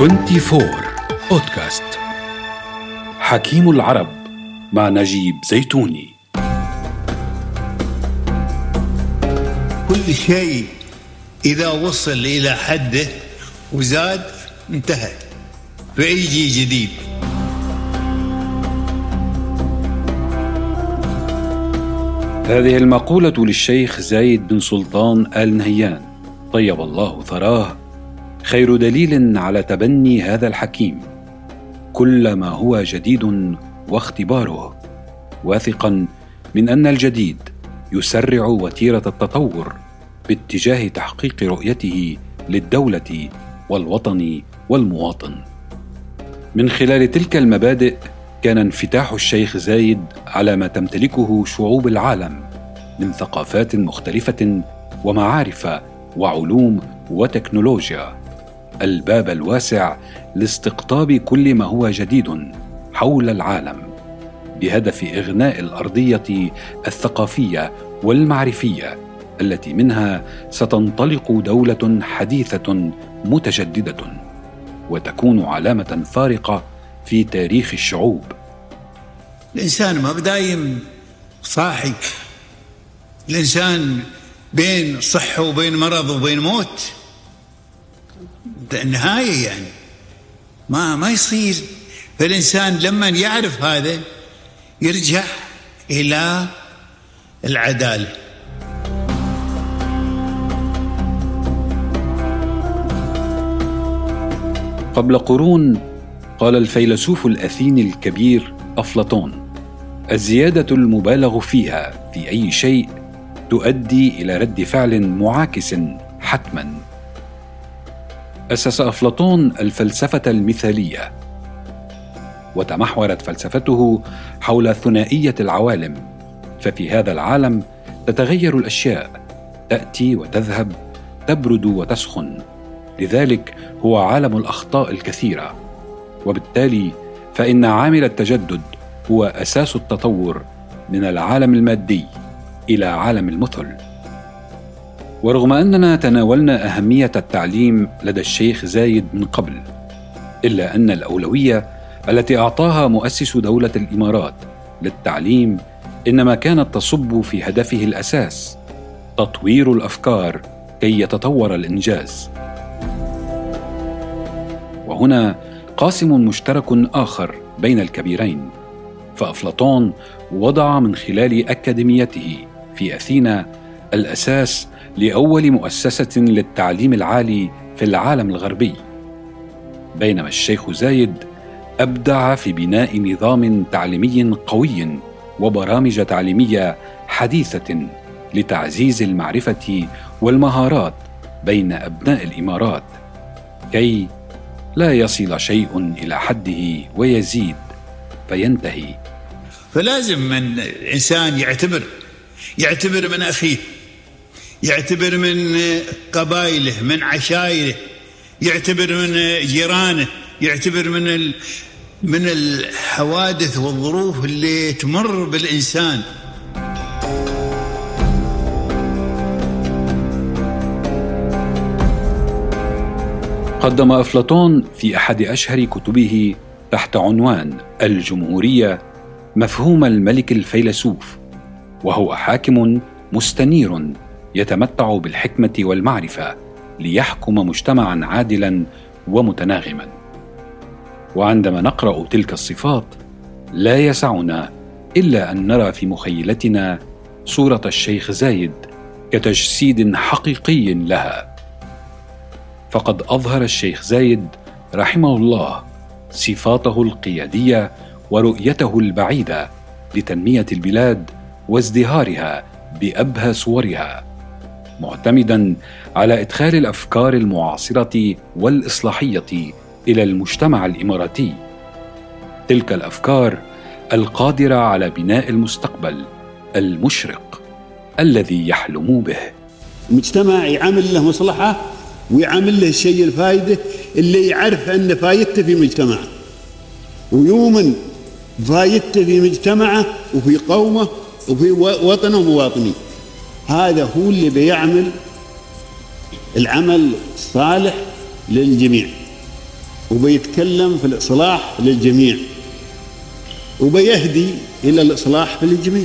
24 بودكاست حكيم العرب مع نجيب زيتوني. كل شيء إذا وصل إلى حده وزاد انتهى. فيجي جديد. هذه المقولة للشيخ زايد بن سلطان آل نهيان. طيب الله ثراه. خير دليل على تبني هذا الحكيم. كل ما هو جديد واختباره. واثقا من أن الجديد يسرع وتيرة التطور باتجاه تحقيق رؤيته للدولة والوطن والمواطن. من خلال تلك المبادئ كان انفتاح الشيخ زايد على ما تمتلكه شعوب العالم من ثقافات مختلفة ومعارف وعلوم وتكنولوجيا. الباب الواسع لاستقطاب كل ما هو جديد حول العالم بهدف إغناء الأرضية الثقافية والمعرفية التي منها ستنطلق دولة حديثة متجددة وتكون علامة فارقة في تاريخ الشعوب. الإنسان ما بدايم صاحي. الإنسان بين صحة وبين مرض وبين موت. النهاية يعني. ما ما يصير. فالإنسان لما يعرف هذا يرجع إلى العدالة. قبل قرون قال الفيلسوف الاثيني الكبير أفلاطون الزيادة المبالغ فيها في أي شيء تؤدي إلى رد فعل معاكس حتما. أسس أفلاطون الفلسفة المثالية وتمحورت فلسفته حول ثنائية العوالم. ففي هذا العالم تتغير الأشياء تأتي وتذهب تبرد وتسخن. لذلك هو عالم الأخطاء الكثيرة. وبالتالي فإن عامل التجدد هو أساس التطور من العالم المادي إلى عالم المثل. ورغم أننا تناولنا أهمية التعليم لدى الشيخ زايد من قبل إلا أن الأولوية التي أعطاها مؤسس دولة الإمارات للتعليم إنما كانت تصب في هدفه الأساس تطوير الأفكار كي يتطور الإنجاز. وهنا قاسم مشترك آخر بين الكبيرين فأفلاطون وضع من خلال أكاديميته في أثينا الأساس لأول مؤسسة للتعليم العالي في العالم الغربي. بينما الشيخ زايد أبدع في بناء نظام تعليمي قوي وبرامج تعليمية حديثة لتعزيز المعرفة والمهارات بين أبناء الإمارات كي لا يصل شيء إلى حده ويزيد فينتهي. فلازم من الإنسان يعتبر يعتبر من أخيه. يعتبر من قبائله من عشائره يعتبر من جيرانه يعتبر من ال من الحوادث والظروف اللي تمر بالإنسان. قدم أفلاطون في أحد أشهر كتبه تحت عنوان الجمهورية مفهوم الملك الفيلسوف وهو حاكم مستنير. يتمتع بالحكمة والمعرفة ليحكم مجتمعا عادلا ومتناغما. وعندما نقرأ تلك الصفات لا يسعنا إلا أن نرى في مخيلتنا صورة الشيخ زايد كتجسيد حقيقي لها. فقد أظهر الشيخ زايد رحمه الله صفاته القيادية ورؤيته البعيدة لتنمية البلاد وازدهارها بأبهى صورها. معتمدا على إدخال الأفكار المعاصرة والإصلاحية إلى المجتمع الإماراتي. تلك الأفكار القادرة على بناء المستقبل المشرق الذي يحلم به. مجتمع يعمل له مصلحة ويعمل له الشيء الفائده اللي يعرف أن فايدته في مجتمعه ويؤمن فايدته في مجتمعه وفي قومه وفي وطنه ومواطنيه. هذا هو اللي بيعمل العمل الصالح للجميع وبيتكلم في الإصلاح للجميع وبيهدي إلى الإصلاح للجميع